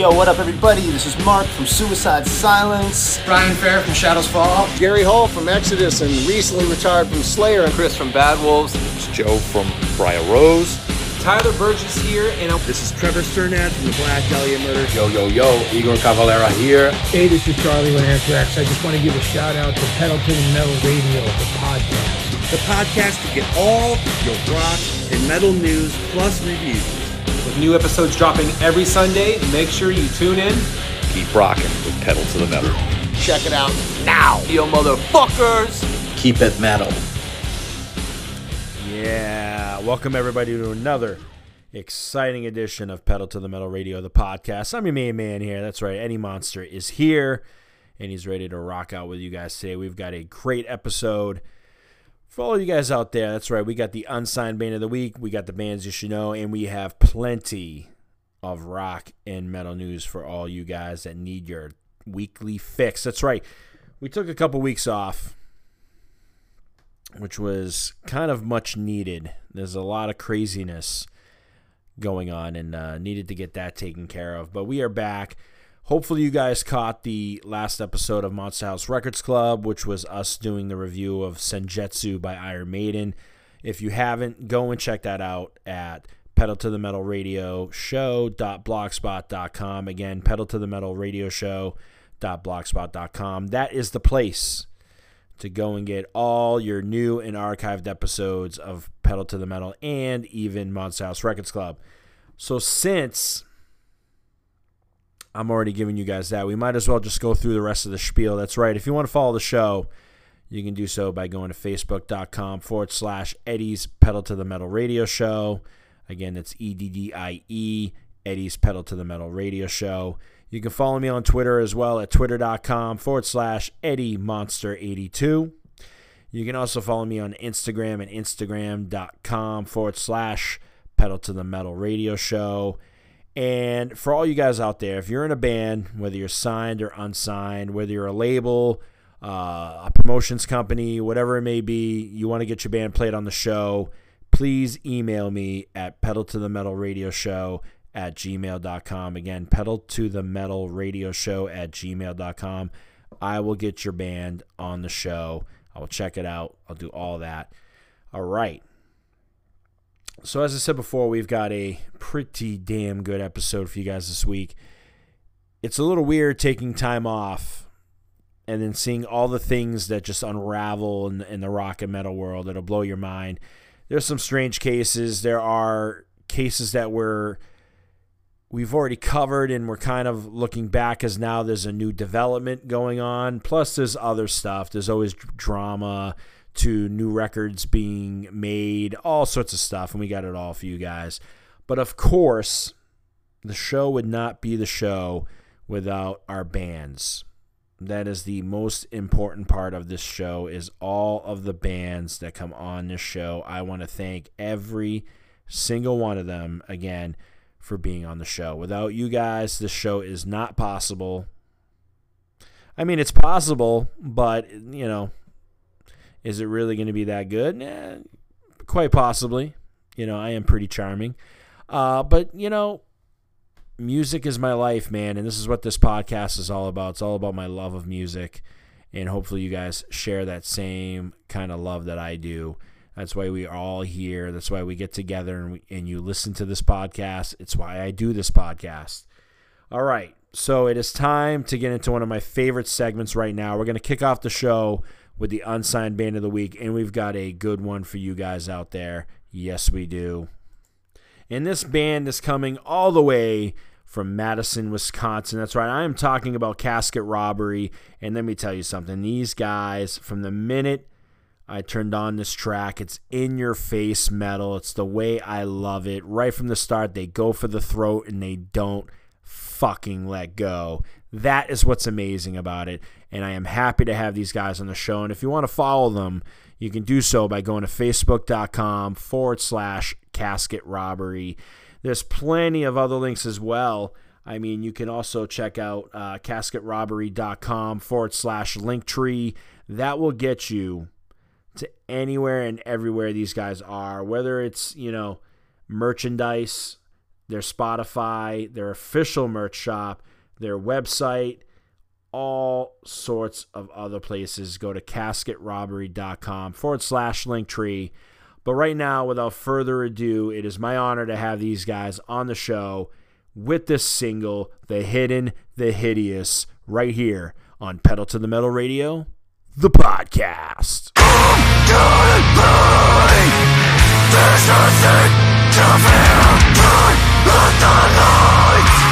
Yo, what up, everybody? This is Mark from Suicide Silence. Brian Fair from Shadows Fall. Gary Holt from Exodus and recently retired from Slayer. And Chris from Bad Wolves. It's Joe from Briar Rose. Tyler Burgess here, and this is Trevor Strnad from the Black Dahlia Murder. Yo, yo, yo, Igor Cavalera here. Hey, this is Charlie with Anthrax. I just want to give a shout out to Pedal to the Metal Radio, the podcast. The podcast to get all your rock and metal news plus reviews. With new episodes dropping every Sunday, make sure you tune in. Keep rocking with Pedal to the Metal. Check it out now, yo motherfuckers. Keep it metal. Yeah, welcome everybody to another exciting edition of Pedal to the Metal Radio, the podcast. I'm your main man here. That's right, Eddie Monster is here, and he's ready to rock out with you guys today. We've got a great episode for all you guys out there. That's right, we got the unsigned band of the week, we got the bands you should know, and we have plenty of rock and metal news for all you guys that need your weekly fix. That's right, we took a couple weeks off which was kind of much needed. There's a lot of craziness going on and uh, needed to get that taken care of. But we are back. Hopefully, you guys caught the last episode of Monster House Records Club, which was us doing the review of Senjutsu by Iron Maiden. If you haven't, go and check that out at pedal to the metal radio show.blogspot.com. Again, pedal to the metal radio show.blogspot.com. That is the place to go and get all your new and archived episodes of Pedal to the Metal and even Monster House Records Club. So since I'm already giving you guys that, we might as well just go through the rest of the spiel. That's right. If you want to follow the show, you can do so by going to facebook.com forward slash Eddie's Pedal to the Metal Radio Show. Again, that's E D D I E, Eddie's Pedal to the Metal Radio Show. You can follow me on Twitter as well at twitter.com forward slash Eddie Monster82. You can also follow me on Instagram at instagram.com forward slash pedal to the metal radio show. And for all you guys out there, if you're in a band, whether you're signed or unsigned, whether you're a label, uh, a promotions company, whatever it may be, you want to get your band played on the show, please email me at pedal to the metal radio show at gmail.com. Again, pedal to the metal radio show at gmail.com. I will get your band on the show. I will check it out. I'll do all that. All right. So, as I said before, we've got a pretty damn good episode for you guys this week. It's a little weird taking time off and then seeing all the things that just unravel in, in the rock and metal world. It'll blow your mind. There's some strange cases. There are cases that were we've already covered and we're kind of looking back as now there's a new development going on plus there's other stuff there's always drama to new records being made all sorts of stuff and we got it all for you guys but of course the show would not be the show without our bands that is the most important part of this show is all of the bands that come on this show i want to thank every single one of them again for being on the show. Without you guys, this show is not possible. I mean, it's possible, but, you know, is it really going to be that good? Eh, quite possibly. You know, I am pretty charming. Uh, but, you know, music is my life, man. And this is what this podcast is all about. It's all about my love of music. And hopefully, you guys share that same kind of love that I do. That's why we are all here. That's why we get together and, we, and you listen to this podcast. It's why I do this podcast. All right. So it is time to get into one of my favorite segments right now. We're going to kick off the show with the unsigned band of the week, and we've got a good one for you guys out there. Yes, we do. And this band is coming all the way from Madison, Wisconsin. That's right. I am talking about Casket Robbery. And let me tell you something. These guys, from the minute I turned on this track. It's in your face metal. It's the way I love it. Right from the start, they go for the throat and they don't fucking let go. That is what's amazing about it. And I am happy to have these guys on the show. And if you want to follow them, you can do so by going to facebook.com forward slash casket robbery. There's plenty of other links as well. I mean, you can also check out uh, casketrobbery.com forward slash link tree. That will get you to anywhere and everywhere these guys are, whether it's, you know, merchandise their Spotify, their official merch shop, their website, all sorts of other places. Go to casketrobbery.com forward slash link tree. But right now, without further ado, it is my honor to have these guys on the show with this single, The Hidden, The Hideous, right here on Pedal to the Metal Radio, the podcast. To.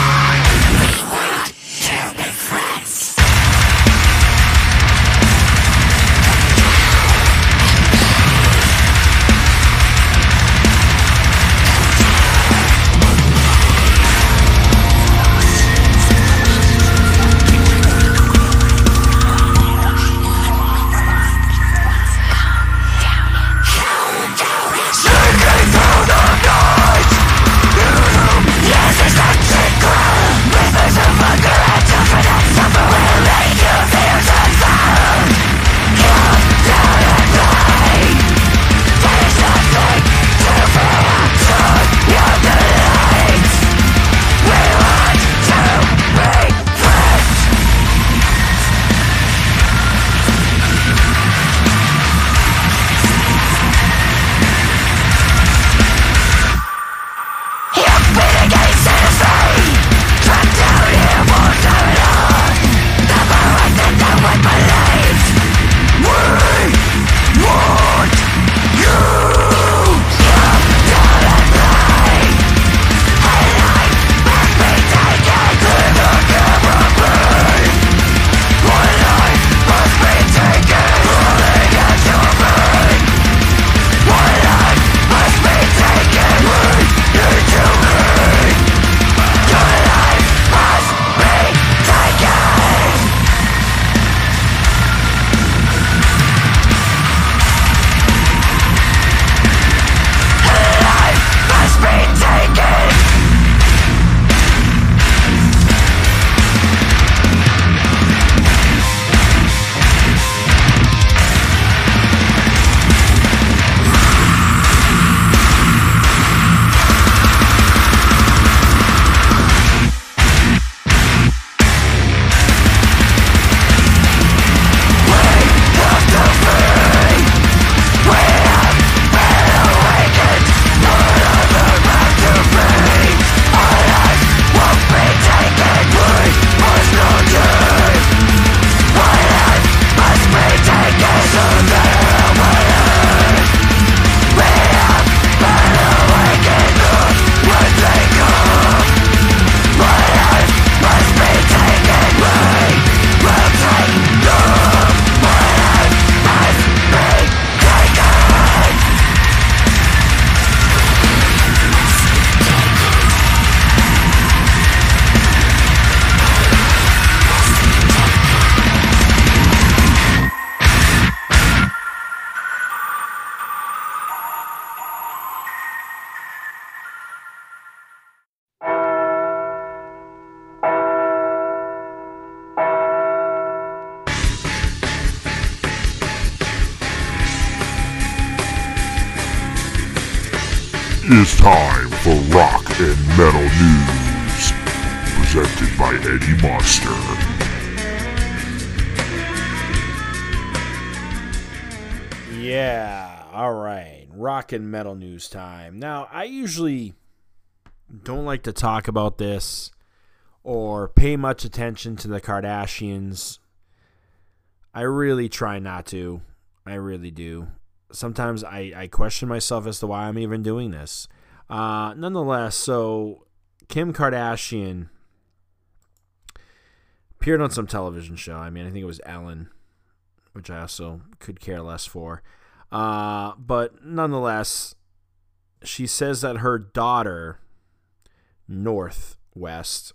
Time for Rock and Metal News, presented by Eddie Monster. Yeah, all right. Rock and metal news time. Now, I usually don't like to talk about this or pay much attention to the Kardashians. I really try not to. I really do sometimes I, I question myself as to why I'm even doing this. Uh, nonetheless, so Kim Kardashian appeared on some television show. I mean, I think it was Ellen, which I also could care less for. Uh, but nonetheless, she says that her daughter, North West,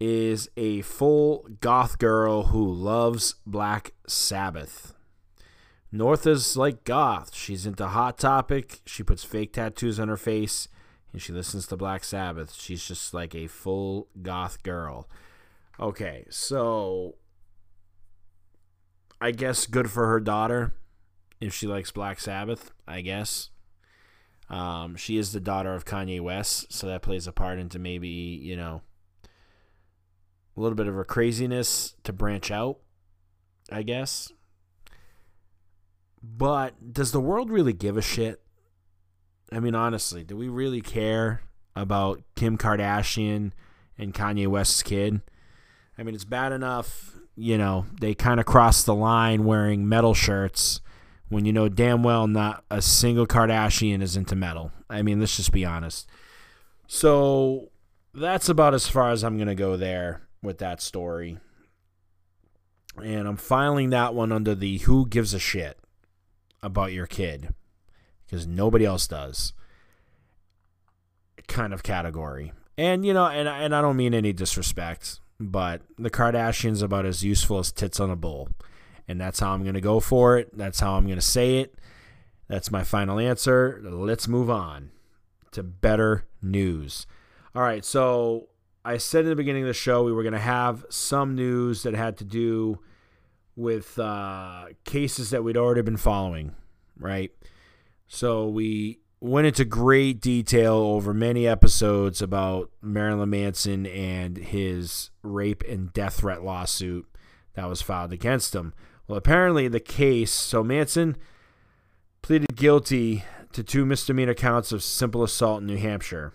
is a full goth girl who loves Black Sabbath. North is like goth. She's into Hot Topic. She puts fake tattoos on her face and she listens to Black Sabbath. She's just like a full goth girl. Okay, so I guess good for her daughter if she likes Black Sabbath, I guess. Um, she is the daughter of Kanye West, so that plays a part into maybe, you know, a little bit of her craziness to branch out, I guess. But does the world really give a shit? I mean, honestly, do we really care about Kim Kardashian and Kanye West's kid? I mean, it's bad enough, you know, they kind of crossed the line wearing metal shirts when you know damn well not a single Kardashian is into metal. I mean, let's just be honest. So that's about as far as I'm going to go there with that story. And I'm filing that one under the who gives a shit about your kid because nobody else does kind of category. And you know, and and I don't mean any disrespect, but the Kardashians about as useful as tits on a bull. And that's how I'm going to go for it. That's how I'm going to say it. That's my final answer. Let's move on to better news. All right, so I said in the beginning of the show we were going to have some news that had to do with uh, cases that we'd already been following, right? So we went into great detail over many episodes about Marilyn Manson and his rape and death threat lawsuit that was filed against him. Well, apparently the case, so Manson pleaded guilty to two misdemeanor counts of simple assault in New Hampshire.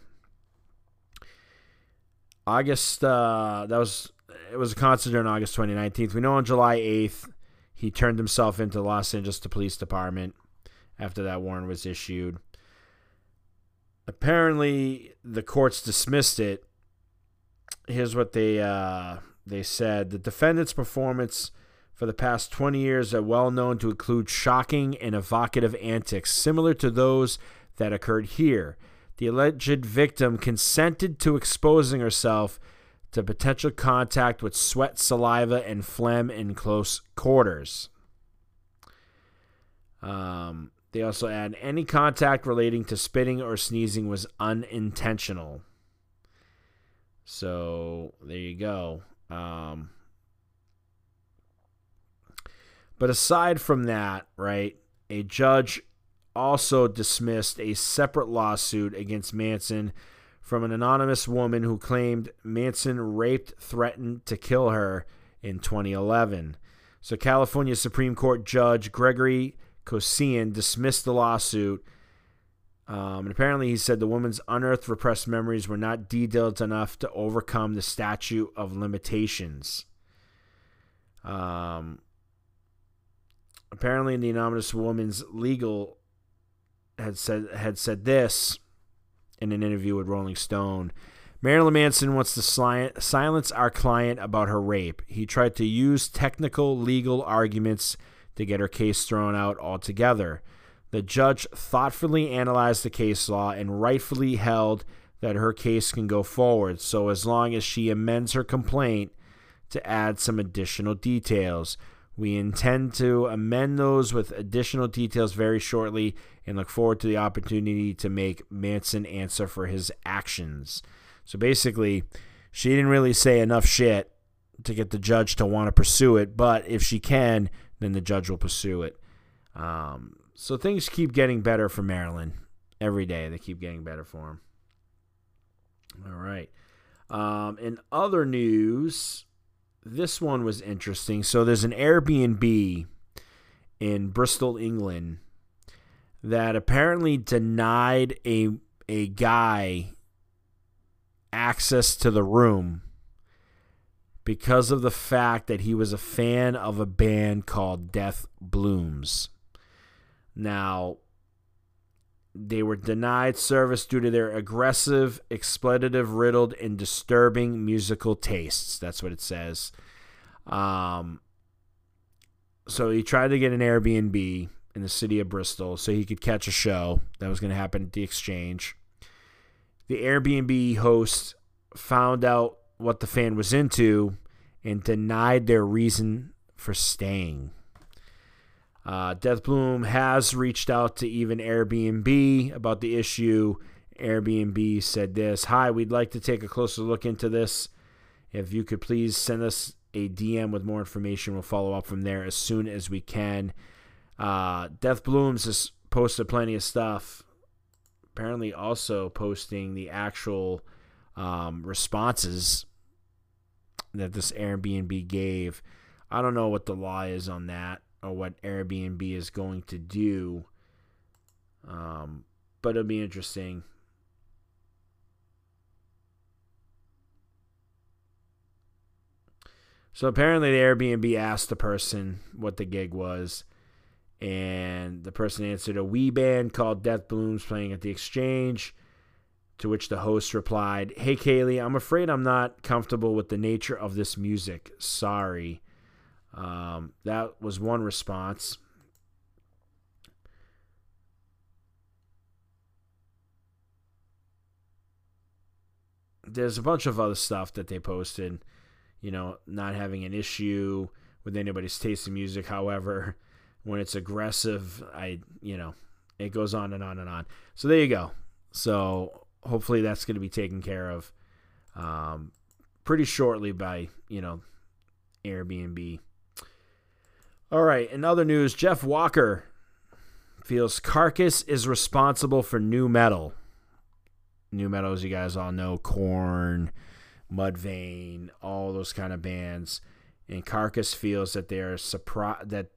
August, uh, that was, it was a concert on August 29th. We know on July 8th, he turned himself into Los Angeles Police Department after that warrant was issued. Apparently, the courts dismissed it. Here's what they uh, they said: the defendant's performance for the past 20 years are well known to include shocking and evocative antics similar to those that occurred here. The alleged victim consented to exposing herself to potential contact with sweat, saliva, and phlegm in close quarters. Um, they also add any contact relating to spitting or sneezing was unintentional. So there you go. Um, but aside from that, right, a judge also dismissed a separate lawsuit against Manson from an anonymous woman who claimed Manson raped, threatened to kill her in 2011. So, California Supreme Court Judge Gregory Keosian dismissed the lawsuit. Um, and apparently, he said the woman's unearthed repressed memories were not detailed enough to overcome the statute of limitations. Um, apparently, the anonymous woman's legal had said had said this in an interview with Rolling Stone. Marilyn Manson wants to silence our client about her rape. He tried to use technical legal arguments to get her case thrown out altogether. The judge thoughtfully analyzed the case law and rightfully held that her case can go forward, so as long as she amends her complaint to add some additional details. We intend to amend those with additional details very shortly and look forward to the opportunity to make Manson answer for his actions. So basically, she didn't really say enough shit to get the judge to want to pursue it, but if she can, then the judge will pursue it. Um, so things keep getting better for Marilyn every day. They keep getting better for him. All right. Um, in other news, this one was interesting. So there's an Airbnb in Bristol, England, that apparently denied a a guy access to the room because of the fact that he was a fan of a band called Death Blooms. Now, they were denied service due to their aggressive, expletive riddled, and disturbing musical tastes. That's what it says. Um, so he tried to get an Airbnb in the city of Bristol so he could catch a show that was going to happen at the exchange. The Airbnb host found out what the fan was into and denied their reason for staying. Uh, Death Bloom has reached out to even Airbnb about the issue. Airbnb said this Hi, we'd like to take a closer look into this. If you could please send us a DM with more information, we'll follow up from there as soon as we can. Uh, Death Blooms has posted plenty of stuff, apparently also posting the actual um, responses that this Airbnb gave. I don't know what the law is on that or what Airbnb is going to do, um, but it'll be interesting. So apparently, the Airbnb asked the person what the gig was, and the person answered a wee band called Death Blooms playing at the Exchange. To which the host replied, Hey Kaylee, I'm afraid I'm not comfortable with the nature of this music. Sorry. Um, that was one response. There's a bunch of other stuff that they posted you know, not having an issue with anybody's taste in music. However, when it's aggressive, I, you know, it goes on and on and on. So there you go. So hopefully that's going to be taken care of um, pretty shortly by, you know, Airbnb. All right. In other news, Jeff Walker feels Carcass is responsible for nu metal. Nu metal, as you guys all know, Korn, Mudvayne, all those kind of bands. And Carcass feels that they're surprised that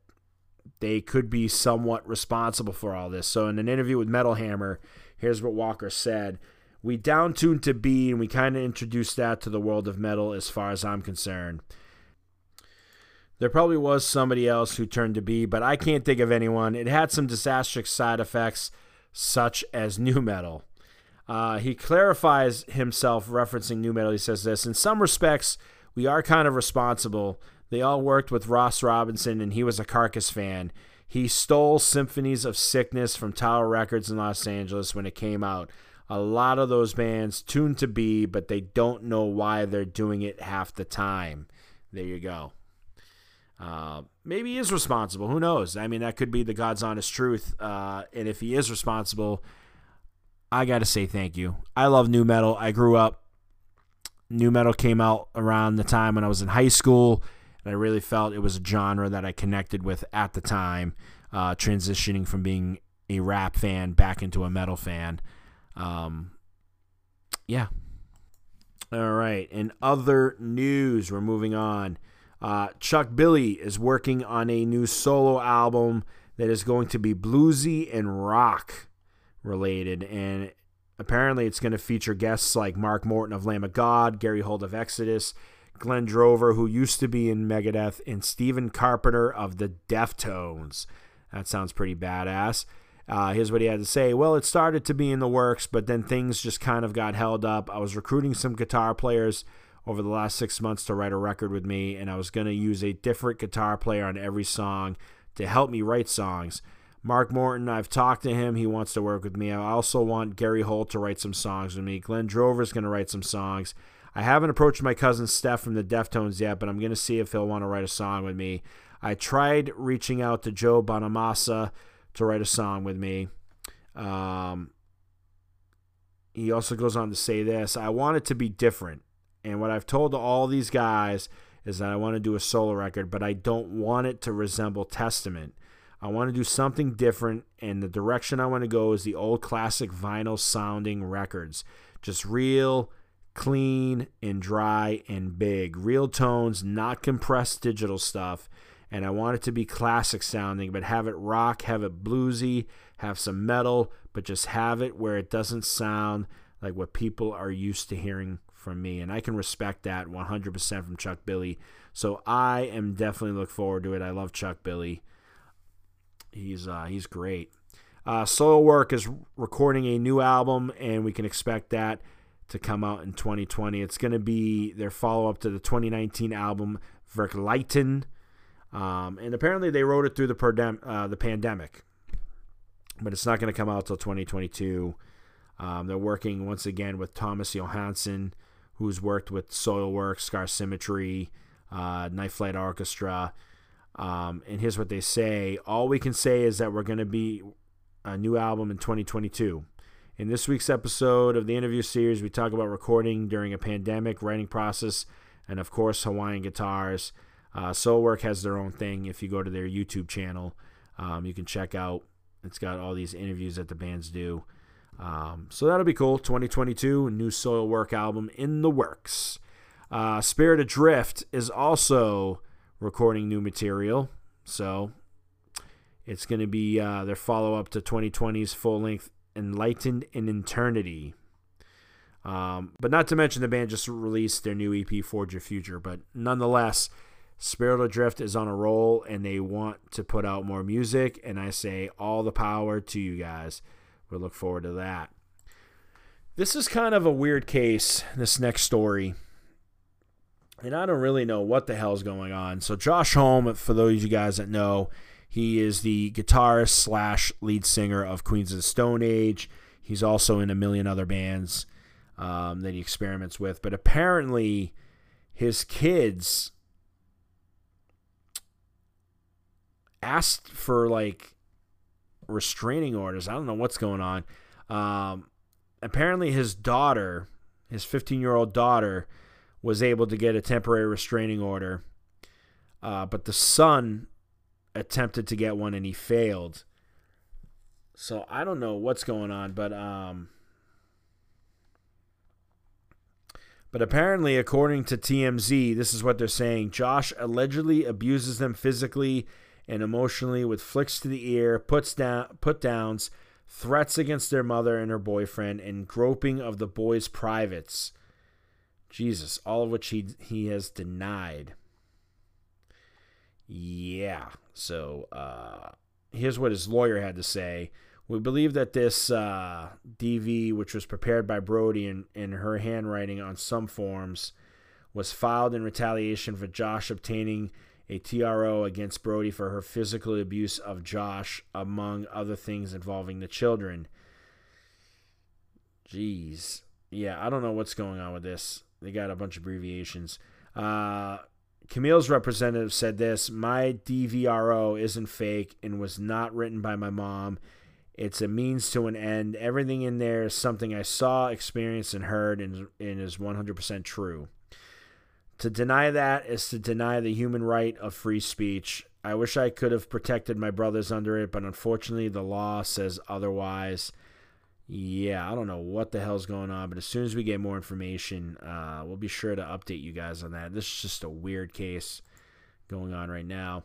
they could be somewhat responsible for all this. So in an interview with Metal Hammer, here's what Walker said. We down tuned to B and we kind of introduced that to the world of metal as far as I'm concerned. There probably was somebody else who turned to B, but I can't think of anyone. It had some disastrous side effects, such as nu metal. Uh, he clarifies himself referencing nu metal. He says this In some respects, we are kind of responsible. They all worked with Ross Robinson, and he was a Carcass fan. He stole Symphonies of Sickness from Tower Records in Los Angeles when it came out. A lot of those bands tuned to B, but they don't know why they're doing it half the time. There you go. Uh, maybe he is responsible. Who knows? I mean, that could be the God's honest truth. Uh, and if he is responsible, I got to say thank you. I love nu metal. I grew up. Nu metal came out around the time when I was in high school, I really felt it was a genre that I connected with at the time, uh, transitioning from being a rap fan back into a metal fan. Um, yeah. All right. In other news, we're moving on. Uh, Chuck Billy is working on a new solo album that is going to be bluesy and rock related, and apparently it's going to feature guests like Mark Morton of Lamb of God, Gary Holt of Exodus, Glenn Drover, who used to be in Megadeth, and Stephen Carpenter of the Deftones. That sounds pretty badass. Uh, here's what he had to say. Well, it started to be in the works, but then things just kind of got held up. I was recruiting some guitar players over the last six months to write a record with me, and I was going to use a different guitar player on every song to help me write songs. Mark Morton, I've talked to him. He wants to work with me. I also want Gary Holt to write some songs with me. Glenn Drover's going to write some songs. I haven't approached my cousin Steph from the Deftones yet, but I'm going to see if he'll want to write a song with me. I tried reaching out to Joe Bonamassa to write a song with me. Um, he also goes on to say this I want it to be different. And what I've told all these guys is that I want to do a solo record, but I don't want it to resemble Testament. I want to do something different, and the direction I want to go is the old classic vinyl sounding records. Just real, clean, and dry and big. Real tones, not compressed digital stuff. And I want it to be classic sounding, but have it rock, have it bluesy, have some metal, but just have it where it doesn't sound like what people are used to hearing from me. And I can respect that 100% from Chuck Billy. So I am definitely look forward to it. I love Chuck Billy. He's uh, he's great. Uh, Soilwork is recording a new album, and we can expect that to come out in 2020. It's going to be their follow up to the 2019 album Verkligheten. Um, and apparently they wrote it through the, uh, the pandemic, but it's not going to come out until 2022. Um, they're working once again with Thomas Johansson, who's worked with Soilwork, Scar Symmetry, uh, Night Flight Orchestra. Um, and here's what they say All we can say is that we're going to be a new album in 2022. In this week's episode of the interview series, we talk about recording during a pandemic, writing process, and of course, Hawaiian guitars. Uh, Soilwork has their own thing. If you go to their YouTube channel, um, you can check out. It's got all these interviews that the bands do. Um, so that'll be cool. 2022, new Soilwork album in the works. Uh, Spirit Adrift is also recording new material. So it's going to be uh, their follow up to 2020's full length Enlightened in Eternity. Um, but not to mention the band just released their new EP, Forge Your Future. But nonetheless, Spirit Adrift is on a roll and they want to put out more music. And I say all the power to you guys. We look forward to that. This is kind of a weird case, this next story. And I don't really know what the hell's going on. So, Josh Homme, for those of you guys that know, he is the guitarist slash lead singer of Queens of the Stone Age. He's also in a million other bands um, that he experiments with. But apparently, his kids asked for like restraining orders. I don't know what's going on. Um, apparently, his daughter, his 15 year old daughter, was able to get a temporary restraining order, uh, but the son attempted to get one and he failed. So I don't know what's going on, but um, but apparently, according to TMZ, this is what they're saying: Josh allegedly abuses them physically and emotionally with flicks to the ear, puts down put downs, threats against their mother and her boyfriend, and groping of the boy's privates. Jesus, all of which he he has denied. Yeah. So uh, here's what his lawyer had to say. We believe that this uh, DV, which was prepared by Brody in, in her handwriting on some forms, was filed in retaliation for Josh obtaining a TRO against Brody for her physical abuse of Josh, among other things involving the children. Jeez. Yeah, I don't know what's going on with this. They got a bunch of abbreviations. Uh, Camille's representative said this My DVRO isn't fake and was not written by my mom. It's a means to an end. Everything in there is something I saw, experienced, and heard, and, and is 100% true. To deny that is to deny the human right of free speech. I wish I could have protected my brothers under it, but unfortunately, the law says otherwise yeah, I don't know what the hell's going on, but as soon as we get more information, uh, we'll be sure to update you guys on that. This is just a weird case going on right now.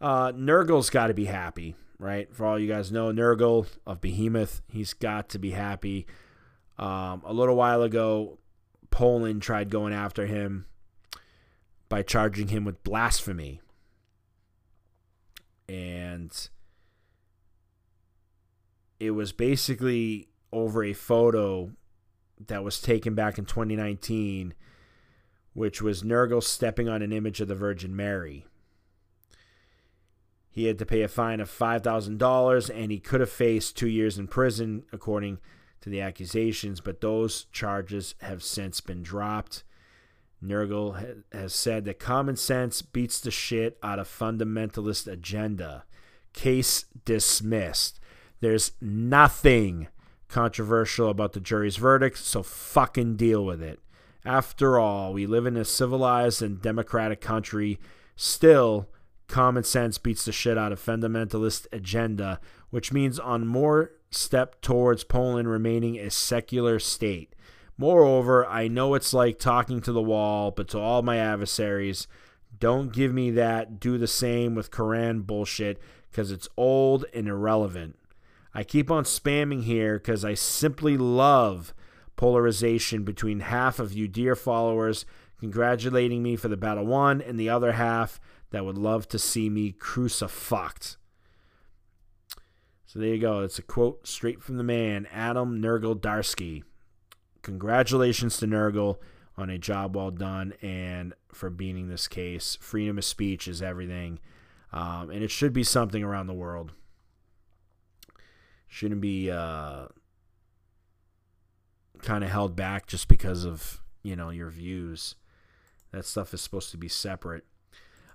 Uh, Nergal's got to be happy, right? For all you guys know, Nergal of Behemoth, he's got to be happy. Um, a little while ago, Poland tried going after him by charging him with blasphemy. And it was basically over a photo that was taken back in 2019, which was Nergal stepping on an image of the Virgin Mary. He had to pay a fine of $5,000 and he could have faced two years in prison, according to the accusations, but those charges have since been dropped. Nergal has said that common sense beats the shit out of fundamentalist agenda. Case dismissed. There's nothing controversial about the jury's verdict, so fucking deal with it. After all, we live in a civilized and democratic country. Still, common sense beats the shit out of fundamentalist agenda, which means on more step towards Poland remaining a secular state. Moreover, I know it's like talking to the wall, but to all my adversaries, don't give me that do the same with Quran bullshit because it's old and irrelevant. I keep on spamming here because I simply love polarization between half of you dear followers congratulating me for the battle won and the other half that would love to see me crucified. So there you go. It's a quote straight from the man, Adam Nergal Darski. Congratulations to Nergal on a job well done and for beating this case. Freedom of speech is everything. Um, and it should be something around the world shouldn't be uh, kind of held back just because of you know your views. That stuff is supposed to be separate.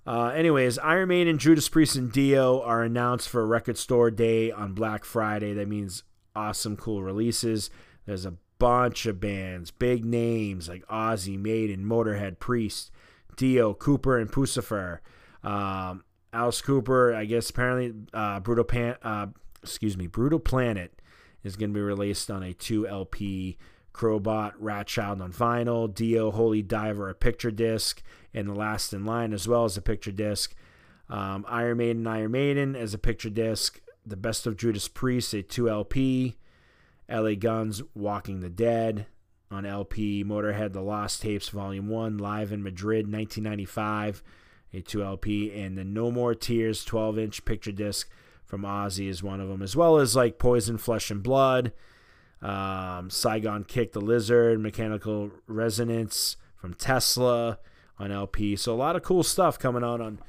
Uh, anyways, Iron Maiden, Judas Priest, and Dio are announced for a Record Store Day on Black Friday. That means awesome, cool releases. There's a bunch of bands, big names like Ozzy, Maiden, Motorhead, Priest, Dio, Cooper, and Puscifer. Um, Alice Cooper, I guess apparently uh, Brutal Pan, uh, excuse me, Brutal Planet is going to be released on a 2 LP Crowbot Rat Child on vinyl, Dio Holy Diver a picture disc, and The Last in Line as well as a picture disc. Um, Iron Maiden, Iron Maiden as a picture disc. The Best of Judas Priest, a 2 LP. LA Guns, Walking the Dead on LP. Motorhead, The Lost Tapes, Volume 1, live in Madrid, 1995, a 2 LP. And the No More Tears 12 inch picture disc from Ozzy is one of them, as well as like Poison, Flesh and Blood, um, Saigon Kick the Lizard, Mechanical Resonance from Tesla on LP. So a lot of cool stuff coming out on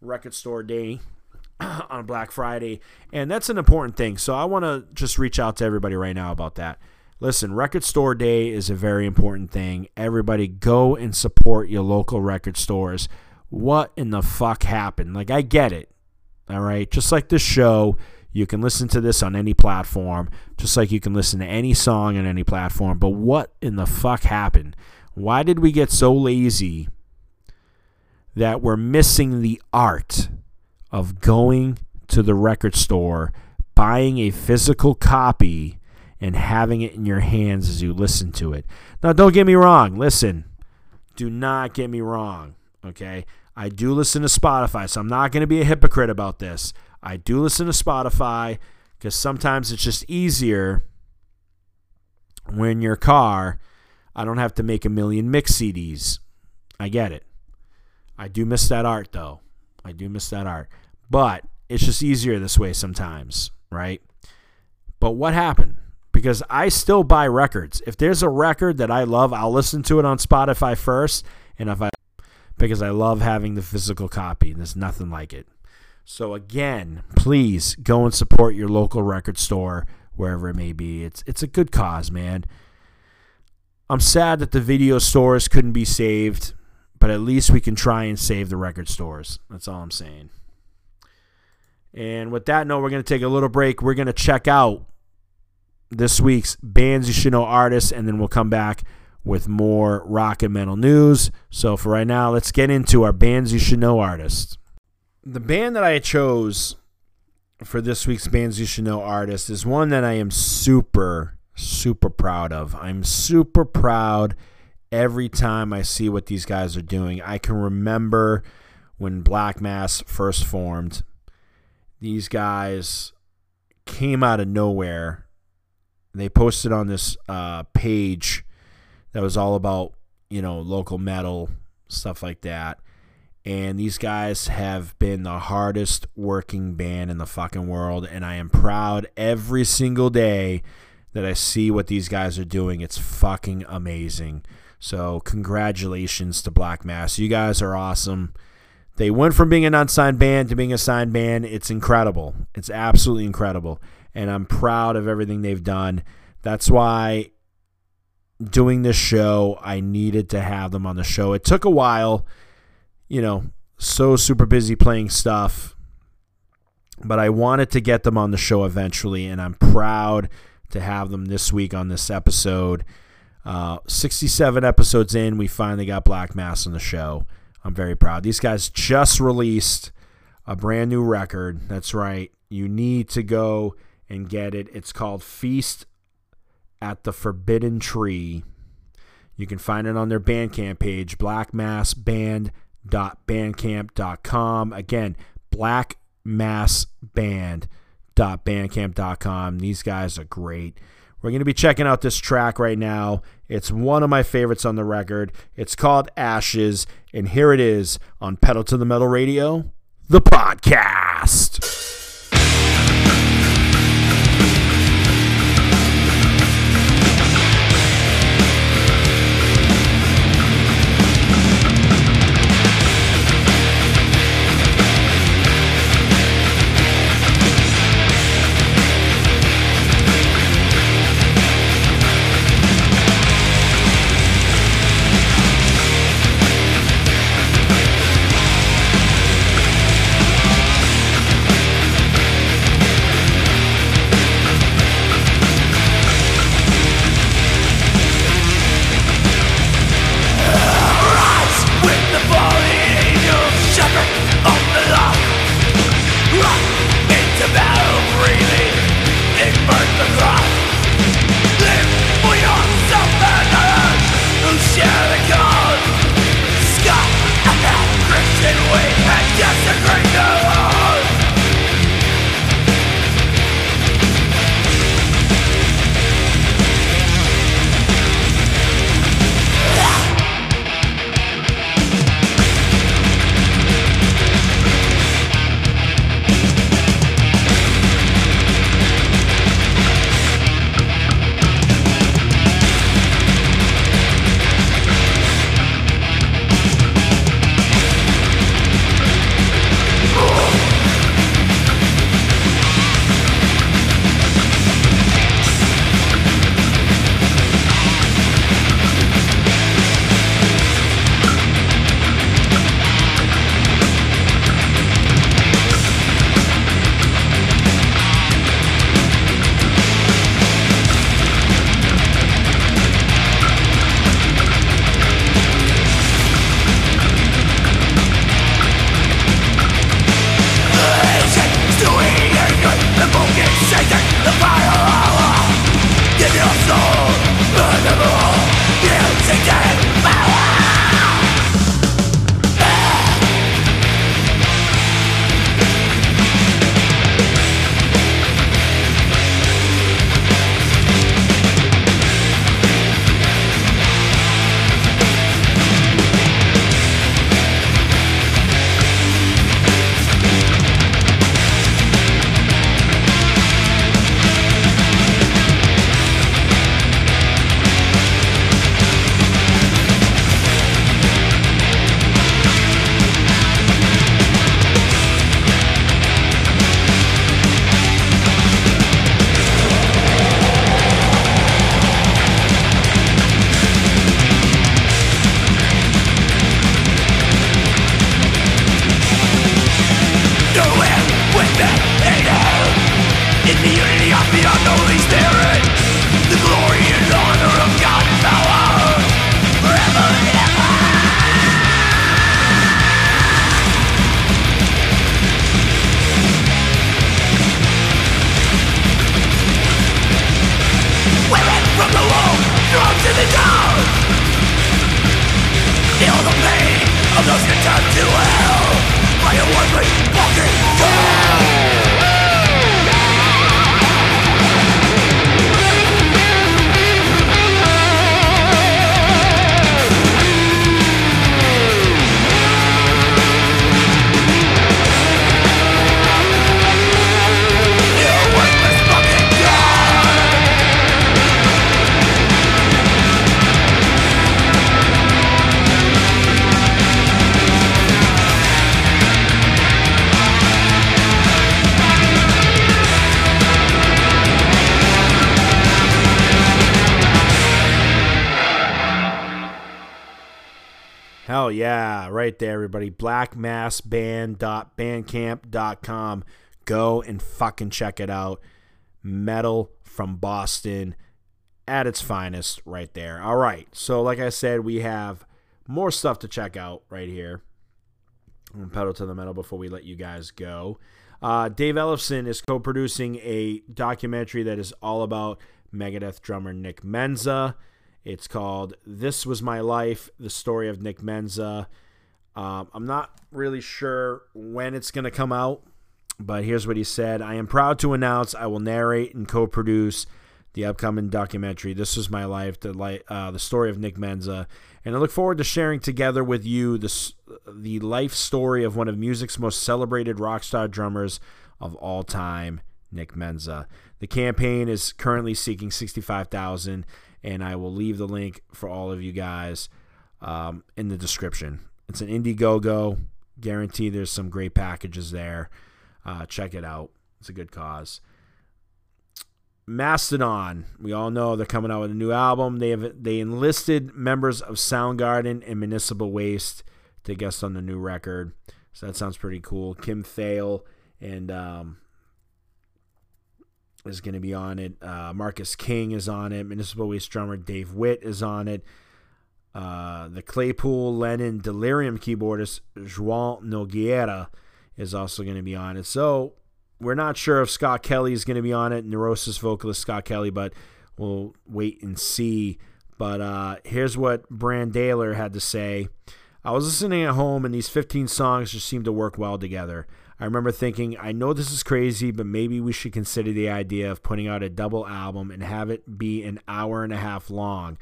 Record Store Day on Black Friday. And that's an important thing. So I want to just reach out to everybody right now about that. Listen, Record Store Day is a very important thing. Everybody go and support your local record stores. What in the fuck happened? Like, I get it. All right. Just like this show, you can listen to this on any platform, just like you can listen to any song on any platform. But what in the fuck happened? Why did we get so lazy that we're missing the art of going to the record store, buying a physical copy, and having it in your hands as you listen to it. Now, don't get me wrong. Listen, do not get me wrong. Okay. I do listen to Spotify, so I'm not going to be a hypocrite about this. I do listen to Spotify because sometimes it's just easier when your car. I don't have to make a million mix CDs. I get it. I do miss that art though. I do miss that art. But it's just easier this way sometimes, right? But what happened? Because I still buy records. If there's a record that I love, I'll listen to it on Spotify first. And if I, because I love having the physical copy, And there's nothing like it. So again, please go and support your local record store wherever it may be. It's it's a good cause, man. I'm sad that the video stores couldn't be saved, but at least we can try and save the record stores. That's all I'm saying. And with that note, we're going to take a little break. We're going to check out this week's bands you should know artists, and then we'll come back with more rock and metal news. So for right now, let's get into our bands you should know artists. The band that I chose for this week's bands you should know artist is one that I am super super proud of. I'm super proud every time I see what these guys are doing. I can remember when Black Mass first formed. These guys came out of nowhere. They posted on this uh, page that was all about, you know, local metal, stuff like that. And these guys have been the hardest working band in the fucking world. And I am proud every single day that I see what these guys are doing. It's fucking amazing. So, congratulations to Black Mass. You guys are awesome. They went from being an unsigned band to being a signed band. It's incredible. It's absolutely incredible. And I'm proud of everything they've done. That's why doing this show, I needed to have them on the show. It took a while, you know, so super busy playing stuff, but I wanted to get them on the show eventually, and I'm proud to have them this week on this episode. Uh, 67 episodes in, we finally got Black Mass on the show. I'm very proud. These guys just released a brand new record. That's right. You need to go and get it. It's called Feast at the Forbidden Tree. You can find it on their Bandcamp page, blackmassband.bandcamp.com. Again, blackmassband.bandcamp.com. These guys are great. We're going to be checking out this track right now. It's one of my favorites on the record. It's called Ashes, and here it is on Pedal to the Metal Radio, the podcast. Right there, everybody. Blackmassband.bandcamp.com. Go and fucking check it out. Metal from Boston at its finest, right there. All right, so like I said, we have more stuff to check out right here. I'm pedal to the metal before we let you guys go. Uh, Dave Ellefson is co producing a documentary that is all about Megadeth drummer Nick Menza. It's called This Was My Life The Story of Nick Menza. Um, I'm not really sure when it's going to come out, but here's what he said I am proud to announce I will narrate and co produce the upcoming documentary. This was my life, the li- uh, the story of Nick Menza, and I look forward to sharing together with you the the life story of one of music's most celebrated rock star drummers of all time, Nick Menza. The campaign is currently seeking sixty five thousand, and I will leave the link for all of you guys um, in the description. It's an Indiegogo. Guarantee there's some great packages there. Uh, check it out. It's a good cause. Mastodon. We all know they're coming out with a new album. They have they enlisted members of Soundgarden and Municipal Waste to guest on the new record. So that sounds pretty cool. Kim Thayil and um, is going to be on it. Uh, Marcus King is on it. Municipal Waste drummer Dave Witt is on it. Uh, the Claypool Lennon Delirium keyboardist João Nogueira is also going to be on it. So we're not sure if Scott Kelly is going to be on it, Neurosis vocalist Scott Kelly, but we'll wait and see. But uh, here's what Brann Dailor had to say. I was listening at home, and these 15 songs just seemed to work well together. I remember thinking, I know this is crazy, but maybe we should consider the idea of putting out a double album and have it be an hour and a half long.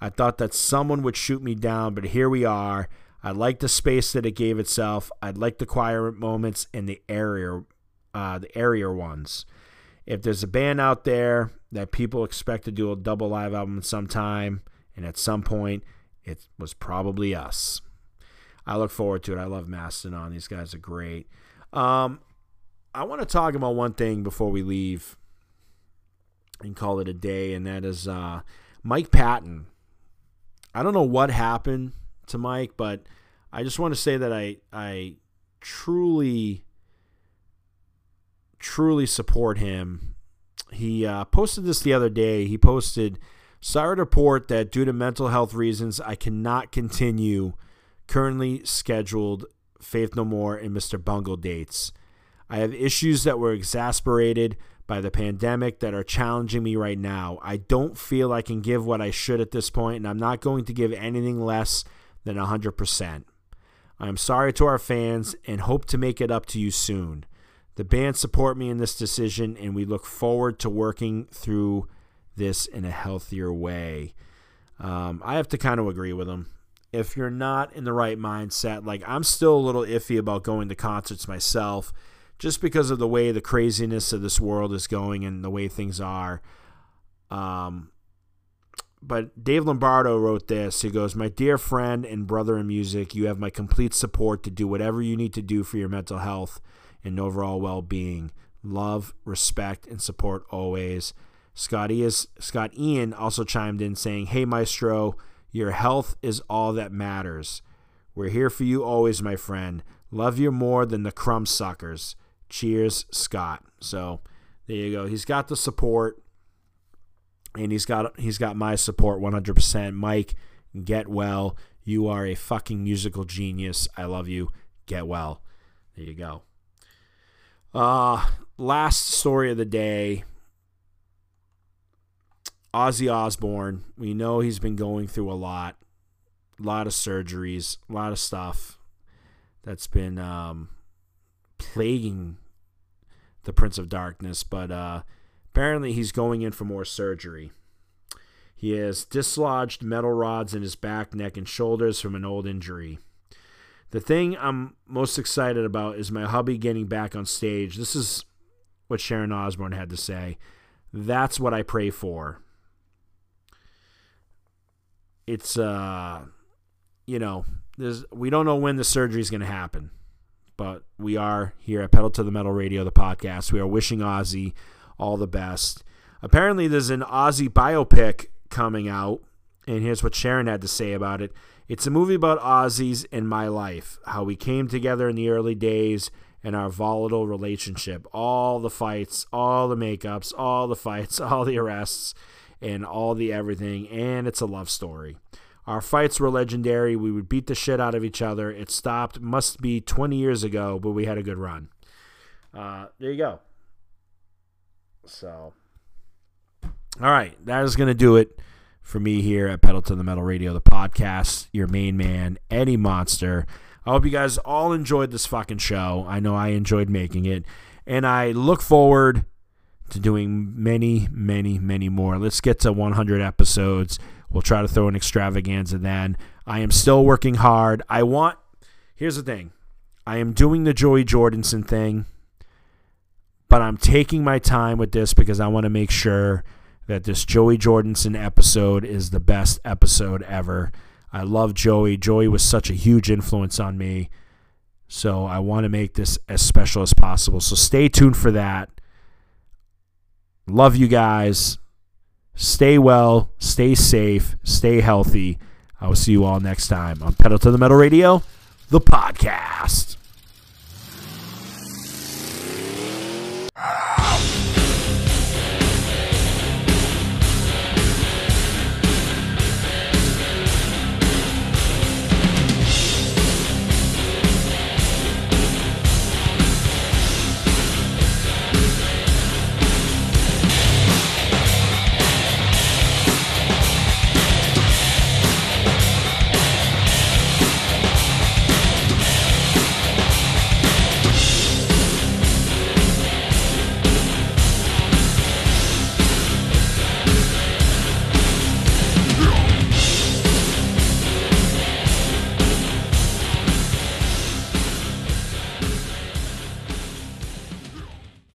I thought that someone would shoot me down, but here we are. I like the space that it gave itself. I like the quiet moments and the area uh, the airier ones. If there's a band out there that people expect to do a double live album sometime, and at some point, it was probably us. I look forward to it. I love Mastodon. These guys are great. Um, I want to talk about one thing before we leave and call it a day, and that is uh, Mike Patton. I don't know what happened to Mike, but I just want to say that I I truly truly support him. He uh, posted this the other day. He posted, Sorry to report that due to mental health reasons, I cannot continue currently scheduled Faith No More and Mr. Bungle dates. I have issues that were exasperated by the pandemic that are challenging me right now. I don't feel I can give what I should at this point, and I'm not going to give anything less than 100%. I am sorry to our fans and hope to make it up to you soon. The band support me in this decision, and we look forward to working through this in a healthier way. Um, I have to kind of agree with him. If you're not in the right mindset, like I'm still a little iffy about going to concerts myself, just because of the way the craziness of this world is going and the way things are. Um, but Dave Lombardo wrote this. He goes, My dear friend and brother in music, you have my complete support to do whatever you need to do for your mental health and overall well being. Love, respect, and support always. Scott, is, Scott Ian also chimed in saying, Hey, Maestro, your health is all that matters. We're here for you always, my friend. Love you more than the crumb suckers. Cheers, Scott. So there you go. He's got the support, and he's got he's got my support 100%. Mike, get well. You are a fucking musical genius. I love you. Get well. There you go. Uh, last story of the day. Ozzy Osbourne. We know he's been going through a lot, a lot of surgeries, a lot of stuff that's been um, plaguing the Prince of Darkness. But uh, apparently, he's going in for more surgery. He has dislodged metal rods in his back, neck, and shoulders from an old injury. The thing I'm most excited about is my hubby getting back on stage. This is what Sharon Osbourne had to say. That's what I pray for. It's uh you know, there's we don't know when the surgery is going to happen, but we are here at Pedal to the Metal Radio, the podcast. We are wishing Ozzy all the best. Apparently, there's an Ozzy biopic coming out, and here's what Sharon had to say about it. It's a movie about Ozzy's and my life, how we came together in the early days and our volatile relationship. All the fights, all the makeups, all the fights, all the arrests, and all the everything. And it's a love story. Our fights were legendary. We would beat the shit out of each other. It stopped, must be 20 years ago, but we had a good run. Uh, there you go. So, all right, that is going to do it for me here at Pedal to the Metal Radio, the podcast. Your main man, Eddie Monster. I hope you guys all enjoyed this fucking show. I know I enjoyed making it, and I look forward to doing many, many, many more. Let's get to 100 episodes. We'll try to throw an extravaganza then. I am still working hard. I want. Here's the thing. I am doing the Joey Jordison thing, but I'm taking my time with this because I want to make sure that this Joey Jordison episode is the best episode ever. I love Joey. Joey was such a huge influence on me. So I want to make this as special as possible. So stay tuned for that. Love you guys. Stay well, stay safe, stay healthy. I will see you all next time on Pedal to the Metal Radio, the podcast.